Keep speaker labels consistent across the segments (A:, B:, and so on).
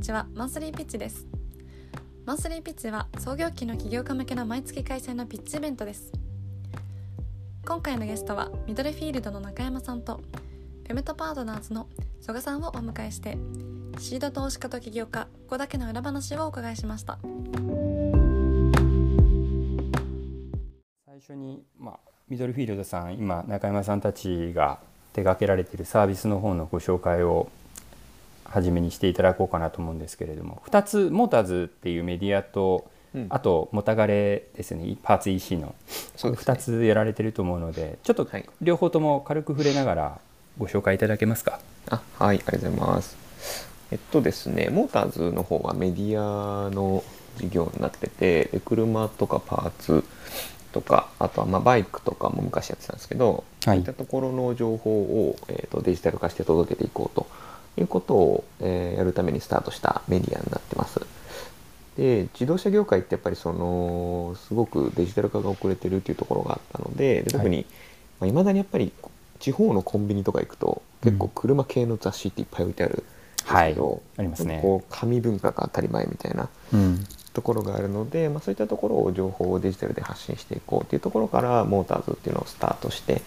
A: ちはマンスリーピッチです。マンスリーピッチは創業期の起業家向けの毎月開催のピッチイベントです。今回のゲストはミドルフィールドの中山さんとフェムトパートナーズの曽我さんをお迎えしてシード投資家と起業家ここだけの裏話をお伺いしました。
B: 最初に、まあ、ミドルフィールドさん今中山さんたちが手掛けられているサービスの方のご紹介を初めにしていただこうかなと思うんですけれども2つモーターズっていうメディアと、うん、あともたがれですね。パーツ EC の。2つやられてると思うのでちょっと両方とも軽く触れながらご紹介いただけますか？
C: あはいありがとうございます。えっとですねモーターズの方はメディアの事業になってて車とかパーツとかあとはまバイクとかも昔やってたんですけど、はい、そういったところの情報を、えーと、デジタル化して届けていこうということを、えー、やるためにスタートしたメディアになってます。で自動車業界ってやっぱりそのすごくデジタル化が遅れてるっていうところがあったのでで特に、はい、まあ、未だにやっぱり地方のコンビニとか行くと結構車系の雑誌っていっぱい置いてあるんですけど、うんはい、ありますね。こう紙文化が当たり前みたいな、うん、ところがあるので、まあ、そういったところを情報をデジタルで発信していこうっていうところからモーターズっていうのをスタートして、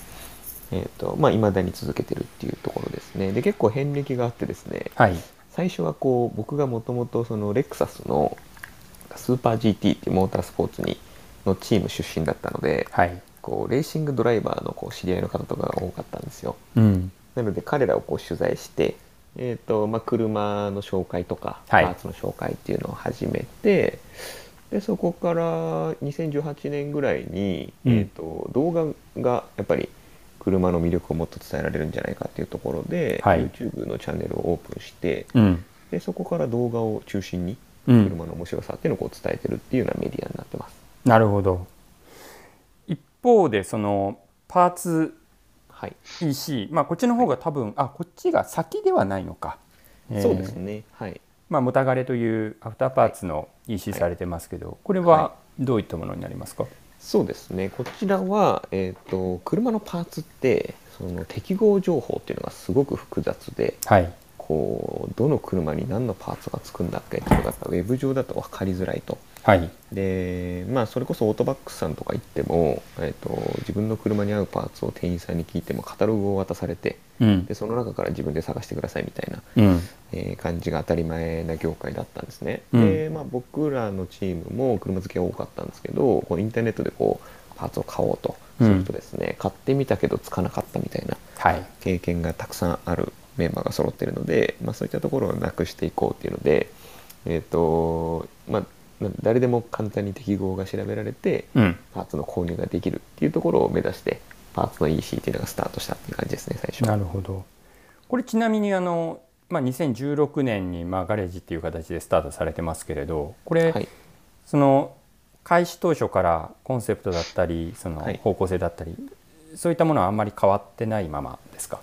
C: えーとまあ、未だに続けてるっていうところですね。で結構遍歴があってですね、はい、最初はこう僕がもともとそのレクサスのスーパー GT っていうモータースポーツにのチーム出身だったので、はい、こうレーシングドライバーのこう知り合いの方とかが多かったんですよ。うん、なので彼らをこう取材してえーとまあ、車の紹介とか、パーツの紹介っていうのを始めてでそこから2018年ぐらいに、うん、えーと、動画がやっぱり車の魅力をもっと伝えられるんじゃないかっていうところで、はい、YouTube のチャンネルをオープンして、うん、でそこから動画を中心に車の面白さっていうのをこう伝えてるっていうようなメディアになってます。
B: なるほど。一方でそのパーツはい、EC、まあ、こっちの方が多分あこっちが先ではないのか、
C: えー、そうですね。はい。
B: まあ、もたがれというアフターパーツの EC されてますけど、はい、これはどういったものになりますか、
C: そうですね。こちらは、えーと、車のパーツってその適合情報っていうのがすごく複雑で、はい、こうどの車に何のパーツがつくんだっけっていうのがウェブ上だと分かりづらいと。はい、でまあそれこそオートバックスさんとか行っても、えーと、自分の車に合うパーツを店員さんに聞いてもカタログを渡されて、うん、でその中から自分で探してくださいみたいな、うん、えー、感じが当たり前な業界だったんですね。うん、でまあ、僕らのチームも車好きが多かったんですけどこうインターネットでこうパーツを買おうとするとですね、買ってみたけどつかなかったみたいな経験がたくさんあるメンバーが揃ってるので、まあ、そういったところをなくしていこうっていうので、えーとまあ、誰でも簡単に適合が調べられて、うん、パーツの購入ができるっていうところを目指してパーツの EC っていうのがスタートしたっていう感じですね最初
B: なるほど。これちなみにあの、まあ、2016年に、まあ、ガレージっていう形でスタートされてますけれどこれ、はい、その開始当初からコンセプトだったりその方向性だったり、はい、そういったものはあんまり変わってないままですか？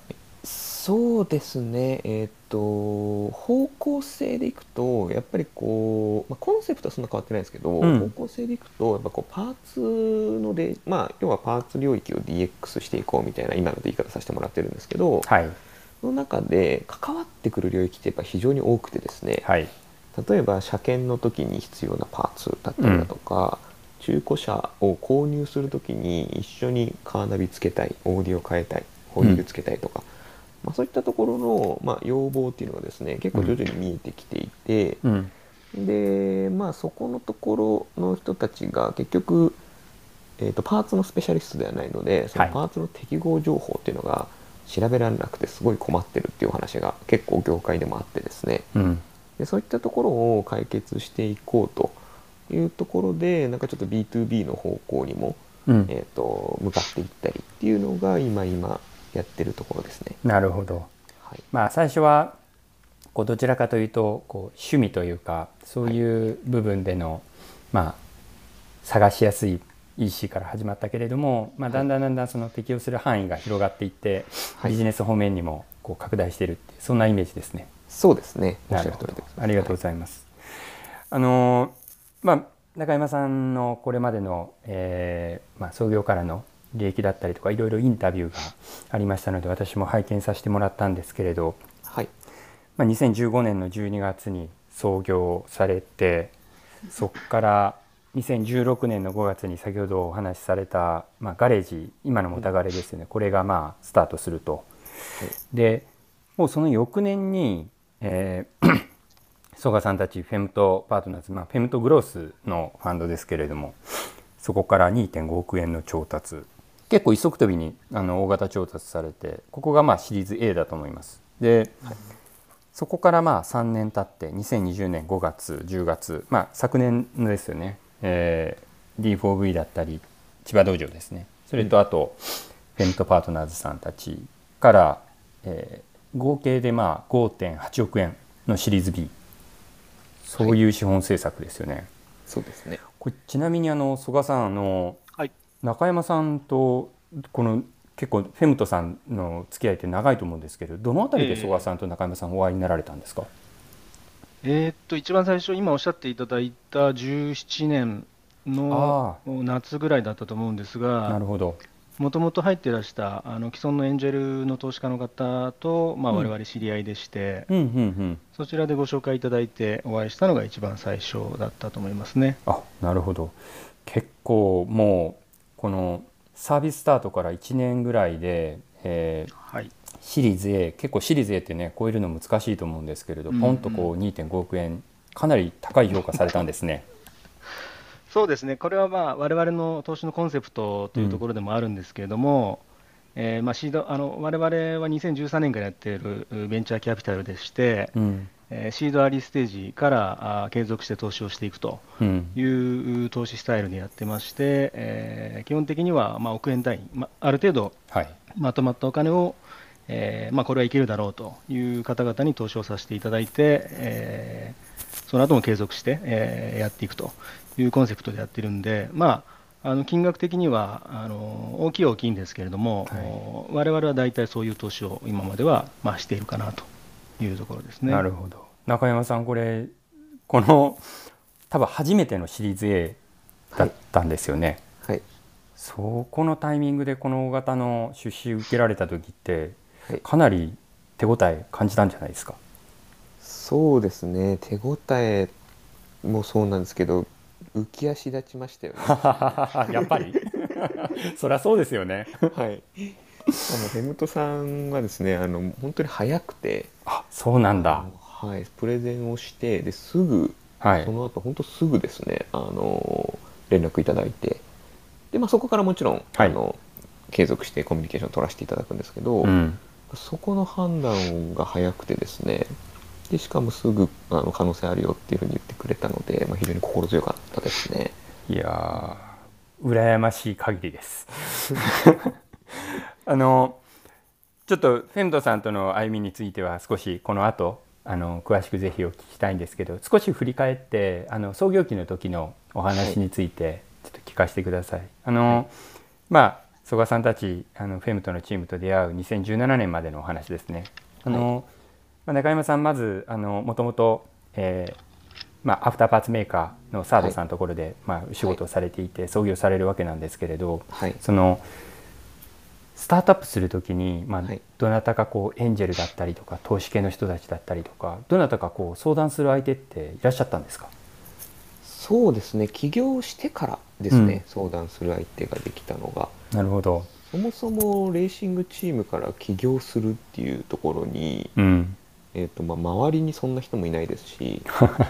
C: そうですね。えっ、ー、と方向性でいくとやっぱりこう、まあ、コンセプトはそんな変わってないですけど、うん、方向性でいくとやっぱこうパーツのでまあ要はパーツ領域を DX していこうみたいな今の言い方させてもらってるんですけど、はい、の中で関わってくる領域ってやっぱ非常に多くてですね、はい、例えば車検の時に必要なパーツだったりだとか、うん、中古車を購入する時に一緒にカーナビつけたいオーディオ変えたいホイールつけたいとか。うんまあ、そういったところの、まあ、要望っていうのがですね結構徐々に見えてきていて、うん、でまあそこのところの人たちが結局、えーと、パーツのスペシャリストではないのでそのパーツの適合情報っていうのが調べられなくてすごい困ってるっていう話が結構業界でもあってですね、うん、でそういったところを解決していこうというところでなんかちょっと B2B の方向にも、うん、えーと向かっていったりっていうのが今今やってるところですね。
B: なるほど、はい、まあ最初はこうどちらかというとこう趣味というかそういう部分での、はい、まあ探しやすい EC から始まったけれども、まあ、だんだんだんだんその適用する範囲が広がっていって、はい、ビジネス方面にもこう拡大しているってそんなイメージですね。
C: そうですね。
B: なるほど。ありがとうございます。あのまあ中山さんのこれまでの、えーまあ、創業からの利益だったりとかいろいろインタビューがありましたので私も拝見させてもらったんですけれど、はい。まあ、2015年の12月に創業されてそこから2016年の5月に先ほどお話しされた、まあ、ガレージ今のもたがれですよね、これがまあスタートすると。でもうその翌年に、えー 曽我さんたちフェムトパートナーズ、まあ、フェムトグロースのファンドですけれどもそこから2.5億円の調達結構一足飛びにあの大型調達されてここがまあシリーズ A だと思います。で、はい、そこからまあ3年経って2020年5月10月まあ昨年ですよね、えー、D4V だったり千葉道場ですね。それとあと、フェムトパートナーズさんたちから、えー、合計でまあ5.8億円のシリーズ B そういう資本政策ですよね。はい、
C: そうですね。
B: これちなみにあの曽我さんあの、
D: はい、
B: 中山さんとこの結構フェムトさんの付き合いって長いと思うんですけどどのあたりで曽我さんと中山さんお会いになられたんですか、
D: えー、っと一番最初今おっしゃっていただいた17年の夏ぐらいだったと思うんですが
B: なるほど。
D: もともと入ってらしたあの既存のエンジェルの投資家の方と、まあ、我々知り合いでして、
B: うんうんうん。うん、
D: そちらでご紹介いただいてお会いしたのが一番最初だったと思いますね。
B: あなるほど結構もうこのサービススタートから1年ぐらいで、えーはい、シリーズ A 結構シリーズ A ってね超えるの難しいと思うんですけれど、うんうん、ポンとこう2.5億円かなり高い評価されたんですね。
D: そうですね、これはまあ我々の投資のコンセプトというところでもあるんですけれども、うん、えー、まあシードあの我々は2013年からやっているベンチャーキャピタルでして、うん、えー、シードアリーステージからあ継続して投資をしていくという投資スタイルでやってまして、えー、基本的にはまあ億円単位、まある程度まとまったお金を、えーまあ、これはいけるだろうという方々に投資をさせていただいて、えー、その後も継続して、えー、やっていくというコンセプトでやってるんで、まあ、あの金額的にはあの大きい大きいんですけれども、はい、我々は大体そういう投資を今までは、まあ、しているかなというところですね。
B: なるほど。中山さんこれこの多分初めてのシリーズ A だったんですよね。
C: はい、はい、
B: そこのタイミングでこの大型の出資受けられた時って、かなり手応え感じたんじゃないですか？
C: そうですね。手応えもそうなんですけど浮き足立ちましたよね。
B: やっぱり？そりゃそうですよね。
C: はい。あのヘムトさんはですねあの本当に早くて。
B: あそうなんだ。
C: はいプレゼンをしてですぐ、はい、その後本当すぐですねあの連絡いただいて。で、まあ、そこからもちろん、はい、あの継続してコミュニケーションを取らせていただくんですけど、うん、そこの判断が早くてですねでしかもすぐあの可能性あるよっていうふうに言ってくれたので、まあ、非常に心強かったですね。
B: いや羨ましい限りです あのちょっとフェンドさんとの歩みについては少しこの後あの詳しくぜひお聞きしたいんですけど少し振り返ってあの創業期の時のお話についてちょっと聞かせてください。はい、あのまあ曽我さんたちあのフェムとのチームと出会う2017年までのお話ですね。あの、はい。まあ、中山さんまずあのもともと、えーまあ、アフターパーツメーカーのサードさんのところで、はい、まあ、仕事をされていて、創業されるわけなんですけれど、はい、そのスタートアップする時に、まあ、どなたかこうエンジェルだったりとか投資系の人たちだったりとかどなたかこう相談する相手っていらっしゃったんですか？
C: そうですね。起業してからですね、うん、相談する相手ができたのが。
B: なるほど。
C: そもそもレーシングチームから起業するっていうところに、
B: うん、
C: えーとまあ、周りにそんな人もいないですし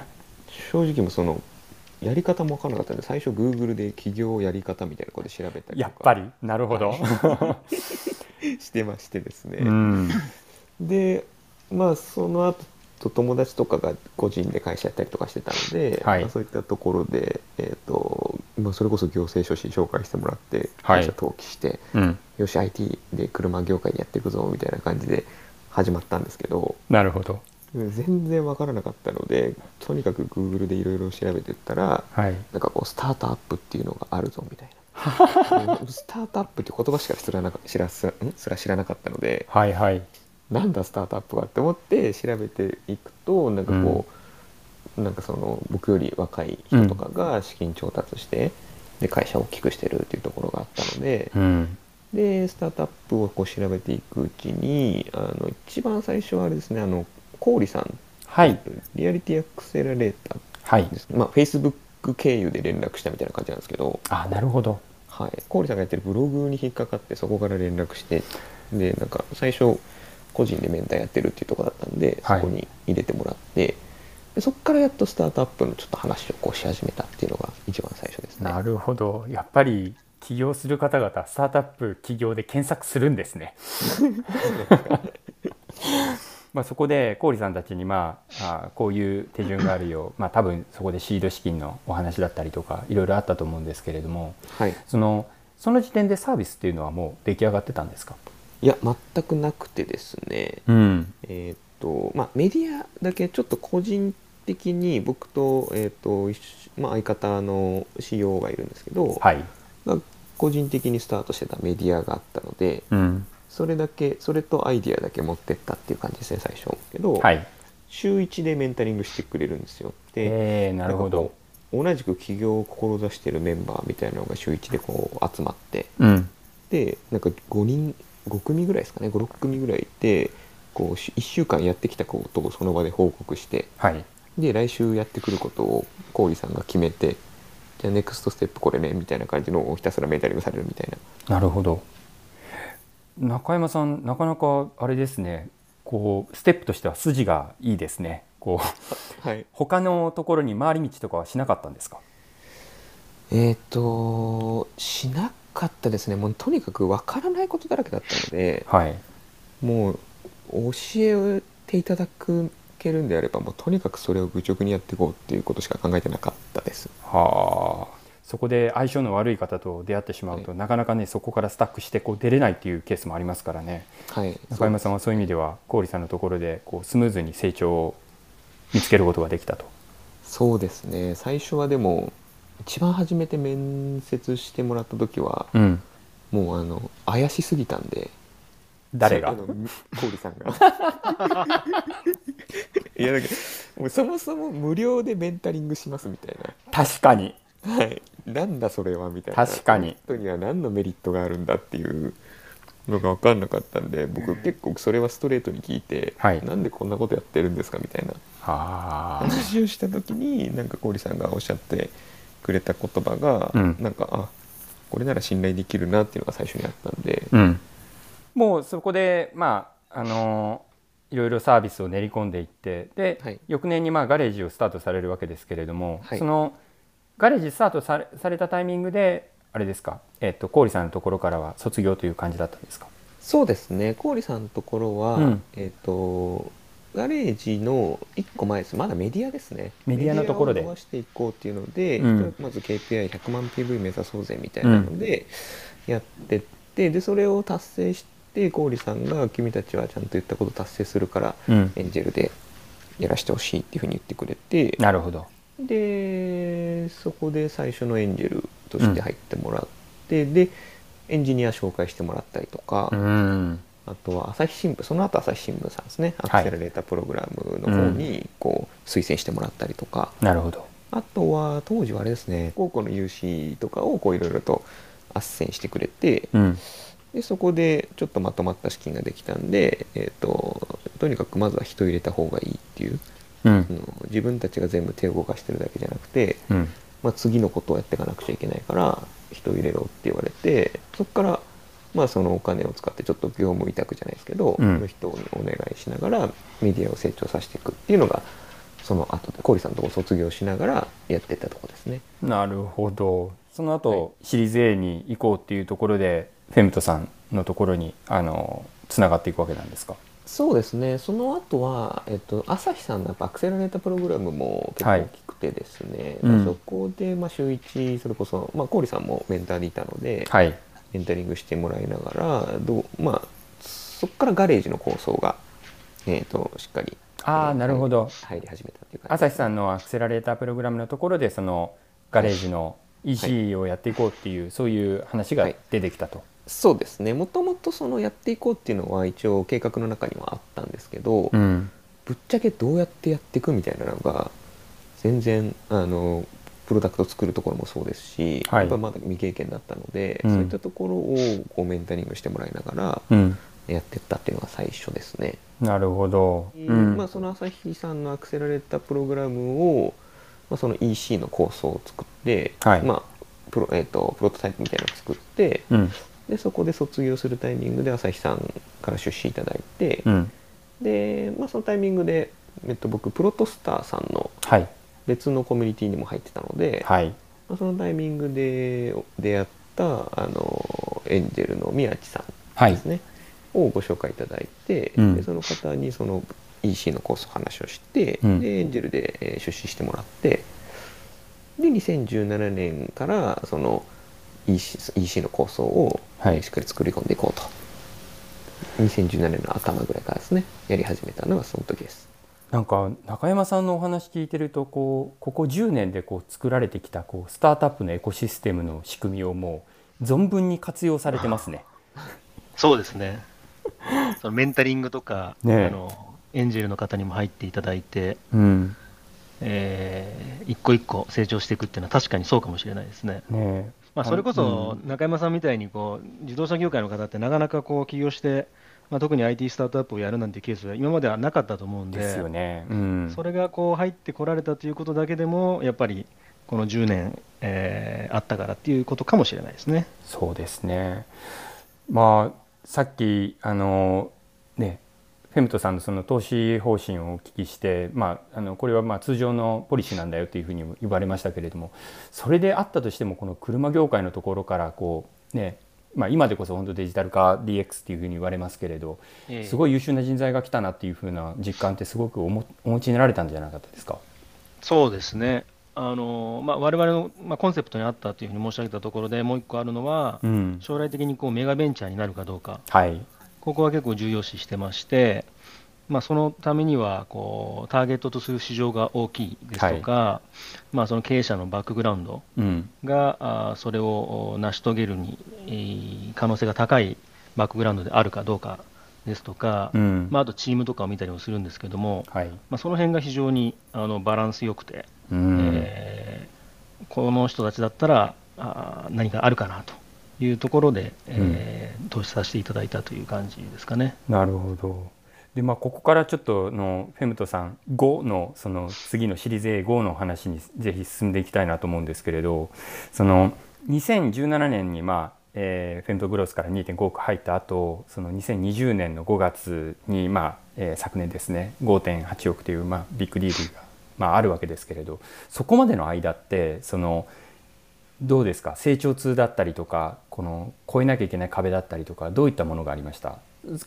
C: 正直もそのやり方も分からなかったんで最初グーグルで起業やり方みたいなことで調べたり
B: やっぱり？なるほど。
C: してましてですね、
B: うん、
C: でまあその後と友達とかが個人で会社やったりとかしてたので、はい、まあ、そういったところで、えーとまあ、それこそ行政書士紹介してもらって会社登記して、
B: はいうん、
C: よし IT で車業界でやっていくぞみたいな感じで始まったんですけど。
B: なるほど
C: 全然分からなかったのでとにかく Google でいろいろ調べてったら、
B: はい、
C: なんかこうスタートアップっていうのがあるぞみたいな。スタートアップって言葉しか知らなか知らすすら知らなかったので、
B: はいはい、
C: なんだスタートアップはって思って調べていくとなんかこう、うん、なんかその僕より若い人とかが資金調達して、うん、で会社を大きくしてるっていうところがあったので、
B: うん、
C: でスタートアップをこう調べていくうちにあの一番最初はあれですねあの郡さん
B: はい。
C: リアリティアクセラレータ
B: はい。
C: ーですまあ Facebook 経由で連絡したみたいな感じなんですけど、
B: あなるほど。
C: はい、郡さんがやってるブログに引っかかってそこから連絡してでなんか最初個人でメンターやってるっていうところだったんでそ
B: はい。
C: こに入れてもらって、でそこからやっとスタートアップのちょっと話をこうし始めたっていうのが一番最初ですね。
B: なるほど。やっぱり起業する方々スタートアップ起業で検索するんですね。まあそこで郡さんたちにまああこういう手順があるよう、まあ、多分そこでシード資金のお話だったりとかいろいろあったと思うんですけれども
C: はい、
B: そのその時点でサービスっていうのはもう出来上がってたんですか、
C: いや全くなくてですね。
B: うん。
C: えーっとまあメディアだけちょっと個人的に僕と,、えーっとまあ、相方の CEO がいるんですけど、
B: はい。
C: が個人的にスタートしてたメディアがあったので
B: うん
C: それだけそれとアイディアだけ持ってったっていう感じですね最初けど、
B: はい。
C: 週1でメンタリングしてくれるんですよ。で、
B: えー、なるほど。
C: 同じく起業を志してるメンバーみたいなのが週1でこう集まって
B: うん。
C: でなんか5人5組ぐらいですかね56組ぐらいいてこうし1週間やってきたことをその場で報告して
B: はい。
C: で来週やってくることを郡さんが決めてじゃあネクストステップこれねみたいな感じのをひたすらメンタリングされるみたいな。
B: なるほど中山さんなかなかあれですね。こうステップとしては筋がいいですね。こう
C: はい。
B: 他のところに回り道とかはしなかったんですか？
C: えっ、としなかったですね。もうとにかくわからないことだらけだったので
B: はい。
C: もう教えていただけるんであればもうとにかくそれを愚直にやっていこうっていうことしか考えてなかったです
B: はあそこで相性の悪い方と出会ってしまうと、なかなかねそこからスタックしてこう出れないっていうケースもありますからね。
C: はい。
B: 中山さんはそういう意味では郡さんのところでこうスムーズに成長を見つけることができたと。
C: そうですね。最初はでも一番初めて面接してもらった時は、
B: うん、
C: もうあの怪しすぎたんで
B: 誰が？
C: 郡さんが。いやだけどそもそも無料でメンタリングしますみたい
B: 確かに。
C: なはいなんだそれはみたいな。
B: 確かに。
C: 人には何のメリットがあるんだっていうのが分かんなかったんで僕結構それはストレートに聞いて、
B: はい。
C: なんでこんなことやってるんですかみたいな。
B: はあ
C: 話をした時になんか郡さんがおっしゃってくれた言葉が、
B: うん。
C: なんかあこれなら信頼できるなっていうのが最初にあったんで、
B: うん、もうそこでまああのいろいろサービスを練り込んでいってで、
C: はい。
B: 翌年にまあガレージをスタートされるわけですけれども、
C: はい。
B: そのガレージスタートされされたタイミングであれですか、えっと郡さんのところからは卒業という感じだったんですか？
C: そうですね。郡さんのところは、
B: うん。
C: えっ、とガレージの1個前です。まだメディアですね。
B: メディアのところで。
C: 伸ばしていこうっていうので、
B: うん。
C: まず KPI100 万 PV 目指そうぜみたいなのでやってってでそれを達成して郡さんが君たちはちゃんと言ったこと達成するから、
B: うん。
C: エンジェルでやらせてほしいっていうふうに言ってくれて
B: なるほど
C: でそこで最初のエンジェルとして入ってもらって、でエンジニア紹介してもらったりとか、
B: うん。
C: あとは朝日新聞その後朝日新聞さんですねア
B: はい。
C: クセラレータープログラムの方にこう推薦してもらったりとか、
B: なるほど。
C: あとは当時はあれですね高校の有志とかをこういろいろと斡旋してくれて、
B: うん。
C: でそこでちょっとまとまった資金ができたんで、えー、ととにかくまずは人入れた方がいいっていう、
B: うん。
C: 自分たちが全部手を動かしてるだけじゃなくて、
B: うん。
C: まあ、次のことをやっていかなくちゃいけないから人入れろって言われてそこからまあそのお金を使ってちょっと業務委託じゃないですけど、
B: うん。
C: の人にお願いしながらメディアを成長させていくっていうのがその後で郡さんのとこ卒業しながらやってったとこですね。
B: なるほど。その後、シリーズ A に行こうっていうところでフェムトさんのところにあのつながっていくわけなんですか？
C: そうですね。その後は、えっと、朝日さんのやっぱアクセラレータープログラムも結構
B: はい。
C: 大きくてですね、
B: うん。
C: そこで、まあ、週1それこそ、まあ、郡さんもメンターでいたので、
B: はい。
C: メンタリングしてもらいながらどうまあそこからガレージの構想が、えー、としっかり
B: ああ
C: えー
B: なるほど。
C: 入り始めたっていう感じ
B: 朝日さんのアクセラレータープログラムのところでそのガレージの EC をやっていこうっていう、そういう話が出てきたと。
C: そうですね。もともとそのやっていこうっていうのは一応計画の中にはあったんですけど、
B: うん。
C: ぶっちゃけどうやってやっていくみたいなのが全然あのプロダクト作るところもそうですし、
B: はい。
C: やっぱまだ未経験だったので、
B: うん。
C: そういったところをこうメンタリングしてもらいながら
B: うん。
C: ややってったっていうのが最初ですね。
B: なるほど、
C: うん。まあ、その朝日さんのアクセラレータープログラムを、まあ、その EC の構想を作って、はい、まあプロえーと、プロトタイプみたいなのを作って、うん、でそこで卒業するタイミングで朝日さんから出資いただいて、うん、で、まあ、そのタイミングで、えっと、僕プロトスターさんの別のコミュニティにも入ってたので、はい、まあ、そのタイミングで出会ったあのエンジェルの宮地さんですね、はい、をご紹介いただいて、うん、でその方にその EC のコースの話をして、うん、でエンジェルで出資してもらってで2017年からその EC, EC の構想をしっかり作り込んでいこうと、はい、2017年の頭ぐらいからですねやり始めたのがその時です。
B: なんか中山さんのお話聞いてるとこうここ10年でこう作られてきたこうスタートアップのエコシステムの仕組みをもう存分に活用されてますね。
D: そうですね。そのメンタリングとか、ね、あのエンジェルの方にも入っていただいて、うん、えー、一個一個成長していくっていうのは確かにそうかもしれないですね。ねまあ、それこそ中山さんみたいにこう自動車業界の方ってなかなかこう起業して、まあ、特に IT スタートアップをやるなんてケースは今まではなかったと思うんで
B: ですよね、うん、
D: それがこう入ってこられたということだけでもやっぱりこの10年、えー、あったからっていうことかもしれないですね。
B: そうですね。まあさっきあのねフェムトさんのその投資方針をお聞きして、まあ、あのこれはまあ通常のポリシーなんだよというふうに言われましたけれどもそれであったとしてもこの車業界のところからこうねまあ、今でこそ本当デジタル化 DX っていうふうに言われますけれど、すごい優秀な人材が来たなっていうふうな実感ってすごくおお持ちになられたんじゃなかったですか？
D: そうですね。あのまあ、我々の、まあ、コンセプトにあったというふうに申し上げたところでもう一個あるのは、うん、将来的にこうメガベンチャーになるかどうか、はい、ここは結構重要視してまして、まあ、そのためにはこうターゲットとする市場が大きいですとか、はい、まあ、その経営者のバックグラウンドが、うん、あそれを成し遂げるに、えー、可能性が高いバックグラウンドであるかどうかですとか、うん、まあ、あとチームとかを見たりもするんですけども、はい、まあ、その辺が非常にあのバランスよくて、うん、えー、この人たちだったらあ何かあるかなというところで、えー、投資させていただいたという感じですかね。
B: なるほどでまあ、ここからちょっとのフェムトさん5のその次のシリーズ A5 の話にぜひ進んでいきたいなと思うんですけれどその2017年に、まあえー、フェムトグロスから2.5億入った後その2020年の5月に、まあえー、昨年ですね5.8億という、まあ、ビッグディールが、まあ、あるわけですけれどそこまでの間ってそのどうですか？成長痛だったりとかこの越えなきゃいけない壁だったりとかどういったものがありました？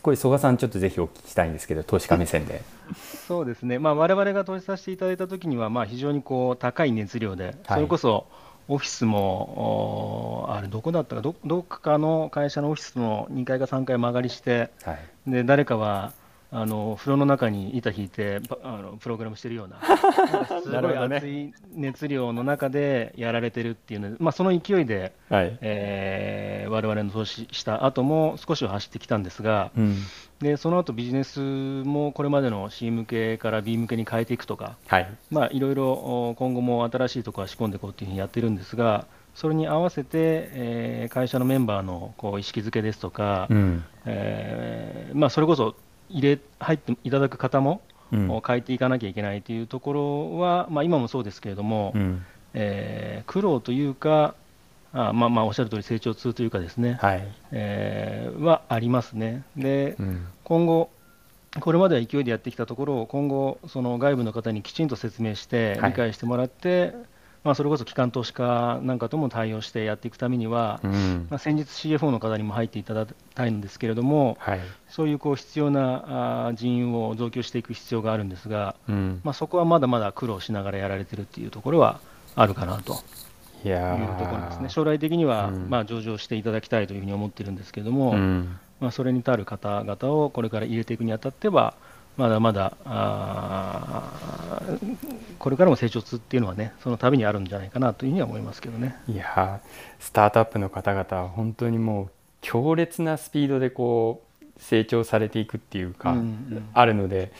B: これ曽我さんちょっとぜひお聞きしたいんですけど投資家目線で。
D: そうですね、まあ、我々が投資させていただいたときには、まあ、非常にこう高い熱量で、それこそオフィスも、あれどこだったかど、どっかの会社のオフィスも2階か3階間借りして、はい、で誰かはあの風呂の中に板引いてあのプログラムしてるような、すごい熱い熱量の中でやられてるっていうので、まあ、その勢いで、はい。えー、我々の投資した後も少しは走ってきたんですが、うん、でその後ビジネスもこれまでの C 向けから B 向けに変えていくとか、はい。まあ、いろいろ今後も新しいところは仕込んでいこうというふうにやってるんですが、それに合わせて、えー、会社のメンバーのこう意識づけですとか、うん。えーまあ、それこそ入れ入っていただく方も、うん、変えていかなきゃいけないというところは、まあ、今もそうですけれども、うん、えー、苦労というか、あまあ、まあおっしゃる通り成長痛というかですね、はい。えー、はありますね。で、うん、今後これまでは勢いでやってきたところを今後、その外部の方にきちんと説明して理解してもらって、はいまあ、それこそ機関投資家なんかとも対応してやっていくためには、うん、まあ、先日 CFO の方にも入っていただきたいんですけれども、はい、そういうこう必要な人員を増強していく必要があるんですが、うん、まあ、そこはまだまだ苦労しながらやられてるっていうところはあるかなと。いうところですね。将来的には、まあ、上場していただきたいというふうに思ってるんですけれども、まあ、それに足る方々をこれから入れていくにあたっては、まだまだこれからも成長痛っていうのはね、その度にあるんじゃないかなというふうには思いますけどね。
B: いやスタートアップの方々は本当にもう強烈なスピードでこう成長されていくっていうか、うんうん、あるので、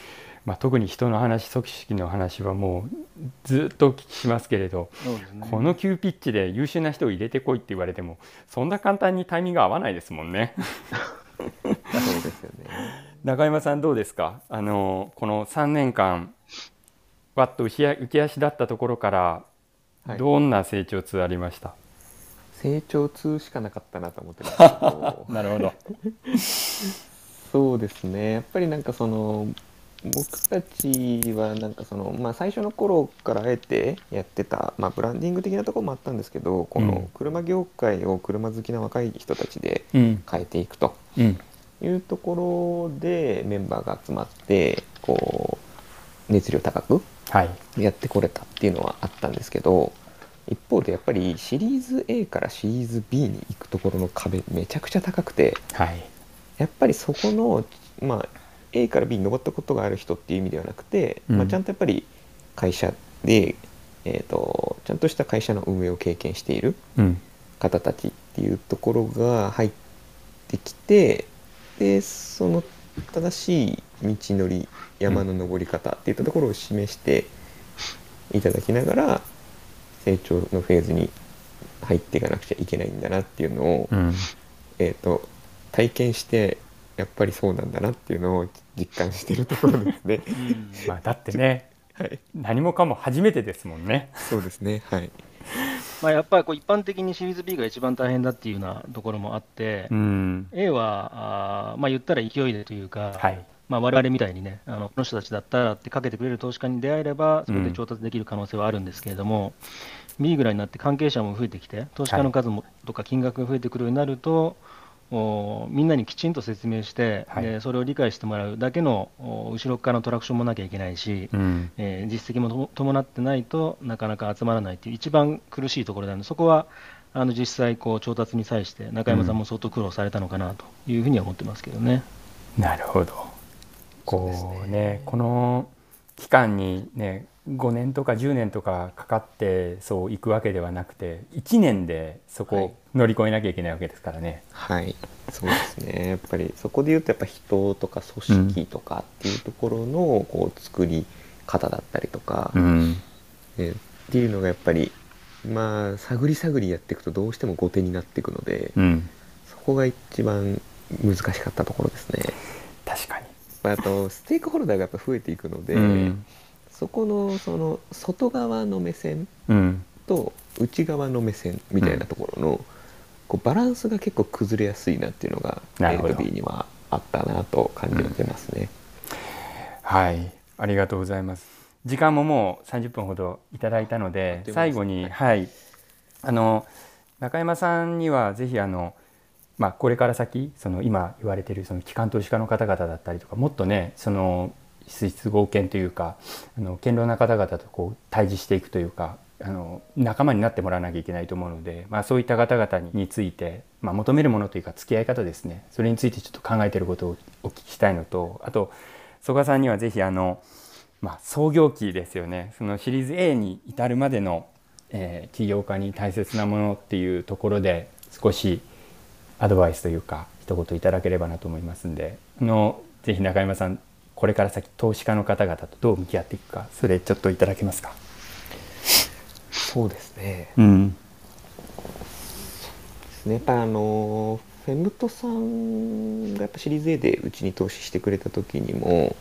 B: まあ、特に人の話組織の話はもうずっとお聞きしますけれど、ね、この急ピッチで優秀な人を入れてこいって言われてもそんな簡単にタイミング合わないですもんね。
C: そうですよね。
B: 中山さんどうですか？あのこの3年間わっと浮き足だったところから
C: はい。
B: どんな成長痛ありました、
C: 成長痛しかなかったなと思ってます。
B: なるほど。
C: そうですね。やっぱりなんかその僕たちはなんかその、まあ、最初の頃からあえてやってた、まあ、ブランディング的なところもあったんですけどこ
B: うん。
C: の車業界を車好きな若い人たちで
B: うん。
C: 変えていくと
B: うん。
C: いうところでメンバーが集まってこう熱量高く
B: はい
C: やってこれたっていうのはあったんですけど一方でやっぱりシリーズ A からシリーズ B に行くところの壁めちゃくちゃ高くて
B: はい。
C: やっぱりそこの、まあ、A から B に登ったことがある人っていう意味ではなくて、
B: うん。
C: まあ、ちゃんとやっぱり会社で、えー、とちゃんとした会社の運営を経験している
B: うん。
C: 方たちっていうところが入ってきてでその正しい道のり山の登り方っていったところを示していただきながら成長のフェーズに入っていかなくちゃいけないんだなっていうのを、
B: うん
C: えー、と体験してやっぱりそうなんだなっていうのを実感してるところですね。
B: まあだってね
C: はい、
B: 何もかも初めてですもんね
C: そうですね。はい。
D: まあ、やっぱりこう一般的にシリーズ B が一番大変だっていうようなところもあって、
B: うん。
D: A は、あーまあ、言ったら勢いでというか、
B: はい。
D: まあ、我々みたいにね、あのこの人たちだったらってかけてくれる投資家に出会えれば、それで調達できる可能性はあるんですけれども、B ぐらいになって関係者も増えてきて、投資家の数も、とか金額が増えてくるようになると、おみんなにきちんと説明して、
B: はい。
D: でそれを理解してもらうだけのお後ろ側のトラクションもなきゃいけないし、
B: うん。
D: えー実績もと伴ってないとなかなか集まらないという一番苦しいところなの。で、そこはあの実際こう調達に際して中山さんも相当苦労されたのかなというふうには思ってますけどね。
B: なるほど。こうね。この期間にね5年とか10年とかかかってそう行くわけではなくて1年でそこ
C: はい。
B: を乗り越えなきゃいけないわけですからね。
C: はい、そうですね。やっぱりそこで言うとやっぱ人とか組織とかっていうところのこう作り方だったりとか、
B: うん。
C: ねっていうのがやっぱりまあ探り探りやっていくとどうしても後手になっていくので、
B: うん、
C: そこが一番難しかったところですね。
B: 確かに、
C: まああとステークホルダーがやっぱ増えていくので、
B: うん
C: そこのその外側の目線
B: うん。
C: と内側の目線みたいなところの、こうバランスが結構崩れやすいなっていうのが A
B: ど。
C: と B にはあったなと感じてますね。
B: はい。ありがとうございます。時間ももう30分ほどいただいたので最後にはい。あの中山さんにはぜひあのまあ、これから先その今言われているその機関投資家の方々だったりとかもっとねその質合憲というかあの堅牢な方々とこう対峙していくというかあの仲間になってもらわなきゃいけないと思うので、まあ、そういった方々について、まあ、求めるものというか付き合い方ですね。それについてちょっと考えていることをお聞きしたいのとあと曽我さんにはぜひあの、まあ、創業期ですよね。そのシリーズ A に至るまでの、えー起業家に大切なものっていうところで少しアドバイスというか一言いただければなと思いますんであのぜひ中山さんこれから先投資家の方々とどう向き合っていくかそれちょっといただけますか？
C: そうですね。
B: うん
C: ですねやっぱりあのフェムトさんがやっぱシリーズ A でうちに投資してくれた時にも、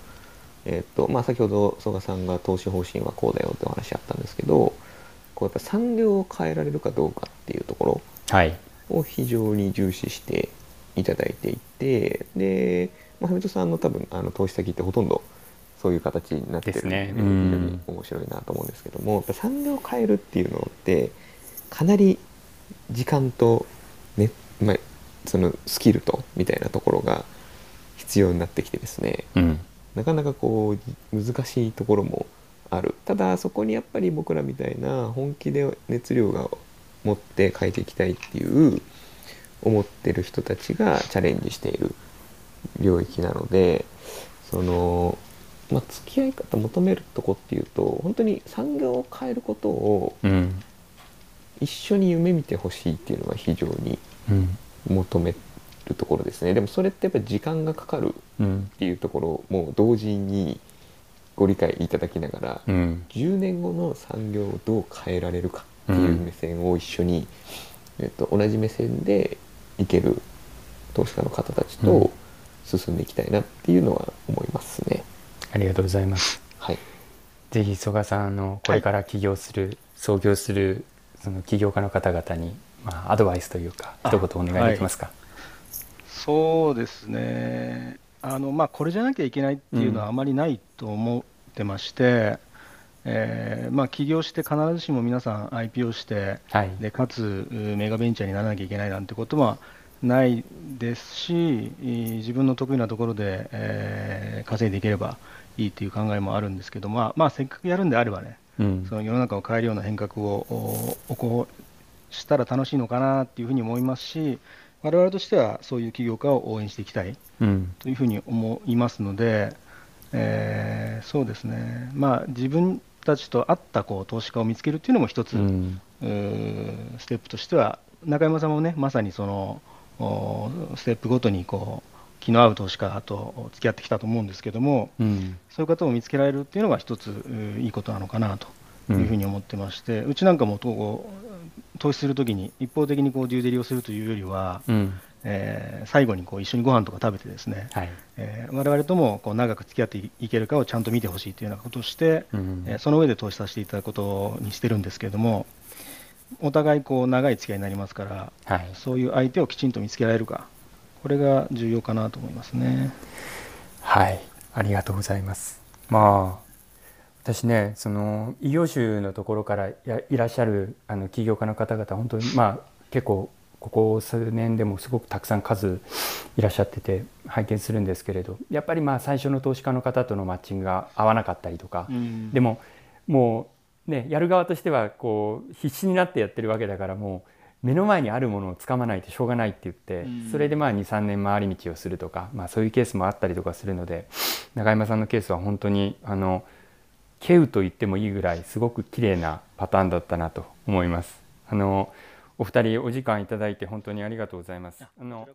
C: えっとまあ、先ほど曽我さんが投資方針はこうだよってお話あったんですけどこうやっぱ産業を変えられるかどうかっていうところ
B: はい
C: を非常に重視していただいていてで、まあ、フェムトさんの多分あの投資先ってほとんどそういう形になってるので
B: ねうん
C: 非常に面白いなと思うんですけどもやっぱ産業を変えるっていうのってかなり時間と、ねまあ、そのスキルとみたいなところが必要になってきてですね。
B: うん。
C: なかなかこう難しいところもある。ただそこにやっぱり僕らみたいな本気で熱量が持って変えていきたいっていう思ってる人たちがチャレンジしている領域なのでその、まあ、付き合い方求めるとこっていうと本当に産業を変えることを
B: うん。
C: 一緒に夢見てほしいっていうのが非常に
B: うん。
C: 求めるところですね。でもそれってやっぱり時間がかかる
B: うん。
C: っていうところも同時にご理解いただきながら、
B: うん。
C: 10年後の産業をどう変えられるかっていう目線を一緒に、えっと、同じ目線でいける投資家の方たちと、
B: うん
C: 進んでいきたいなっていうのは思いますね。
B: ありがとうございます。
C: はい、
B: ぜひ曽我さんあのこれから起業する、創業するその起業家の方々にまあアドバイスというか一言お願いできますか？
D: そうですね。あのまあこれじゃなきゃいけないっていうのはあまりないと思ってまして、えーまあ起業して必ずしも皆さん IPO して、
B: はい。
D: でかつうメガベンチャーにならなきゃいけないなんてことはないですし、えー自分の得意なところで、えー稼いでいければいいという考えもあるんですけど、まあ、まあせっかくやるんであればね、
B: うん。
D: その世の中を変えるような変革をお起こしたら楽しいのかなっていうふうに思いますし、我々としてはそういう起業家を応援していきたい
B: うん。
D: というふうに思いますので、えーそうですね、まあ、自分たちと合ったこう投資家を見つけるっていうのも一つ、
B: うん。
D: ステップとしては、中山さんもね、まさにそのおステップごとにこう気の合う投資家と付き合ってきたと思うんですけども、
B: うん。
D: そういう方を見つけられるっていうのが一ついいことなのかなというふうに思ってまして、うちなんかもこう投資するときに一方的にこうデューデリをするというよりは、
B: うん。
D: えー最後にこう一緒にご飯とか食べてですね、
B: はい。
D: えー我々ともこう長く付き合っていけるかをちゃんと見てほしいというようなことをして、
B: うん。
D: えーその上で投資させていただくことにしてるんですけれども、お互いこう長い付き合いになりますから、
B: はい。
D: そういう相手をきちんと見つけられるか、これが重要かなと思いますね。
B: はい、ありがとうございます。まあ私ねその異業種のところからやいらっしゃるあの起業家の方々本当にまあ結構ここ数年でもすごくたくさん数いらっしゃってて拝見するんですけれどやっぱりまあ最初の投資家の方とのマッチングが合わなかったりとか、でももうねやる側としてはこう必死になってやってるわけだからもう目の前にあるものをつかまないとしょうがないって言って、
D: うん
B: それでまあ23年回り道をするとか、まあ、そういうケースもあったりとかするので永山さんのケースは本当にあの稀有と言ってもいいぐらいすごく綺麗なパターンだったなと思います。あのお二人お時間いただいて本当にありがとうございます。あの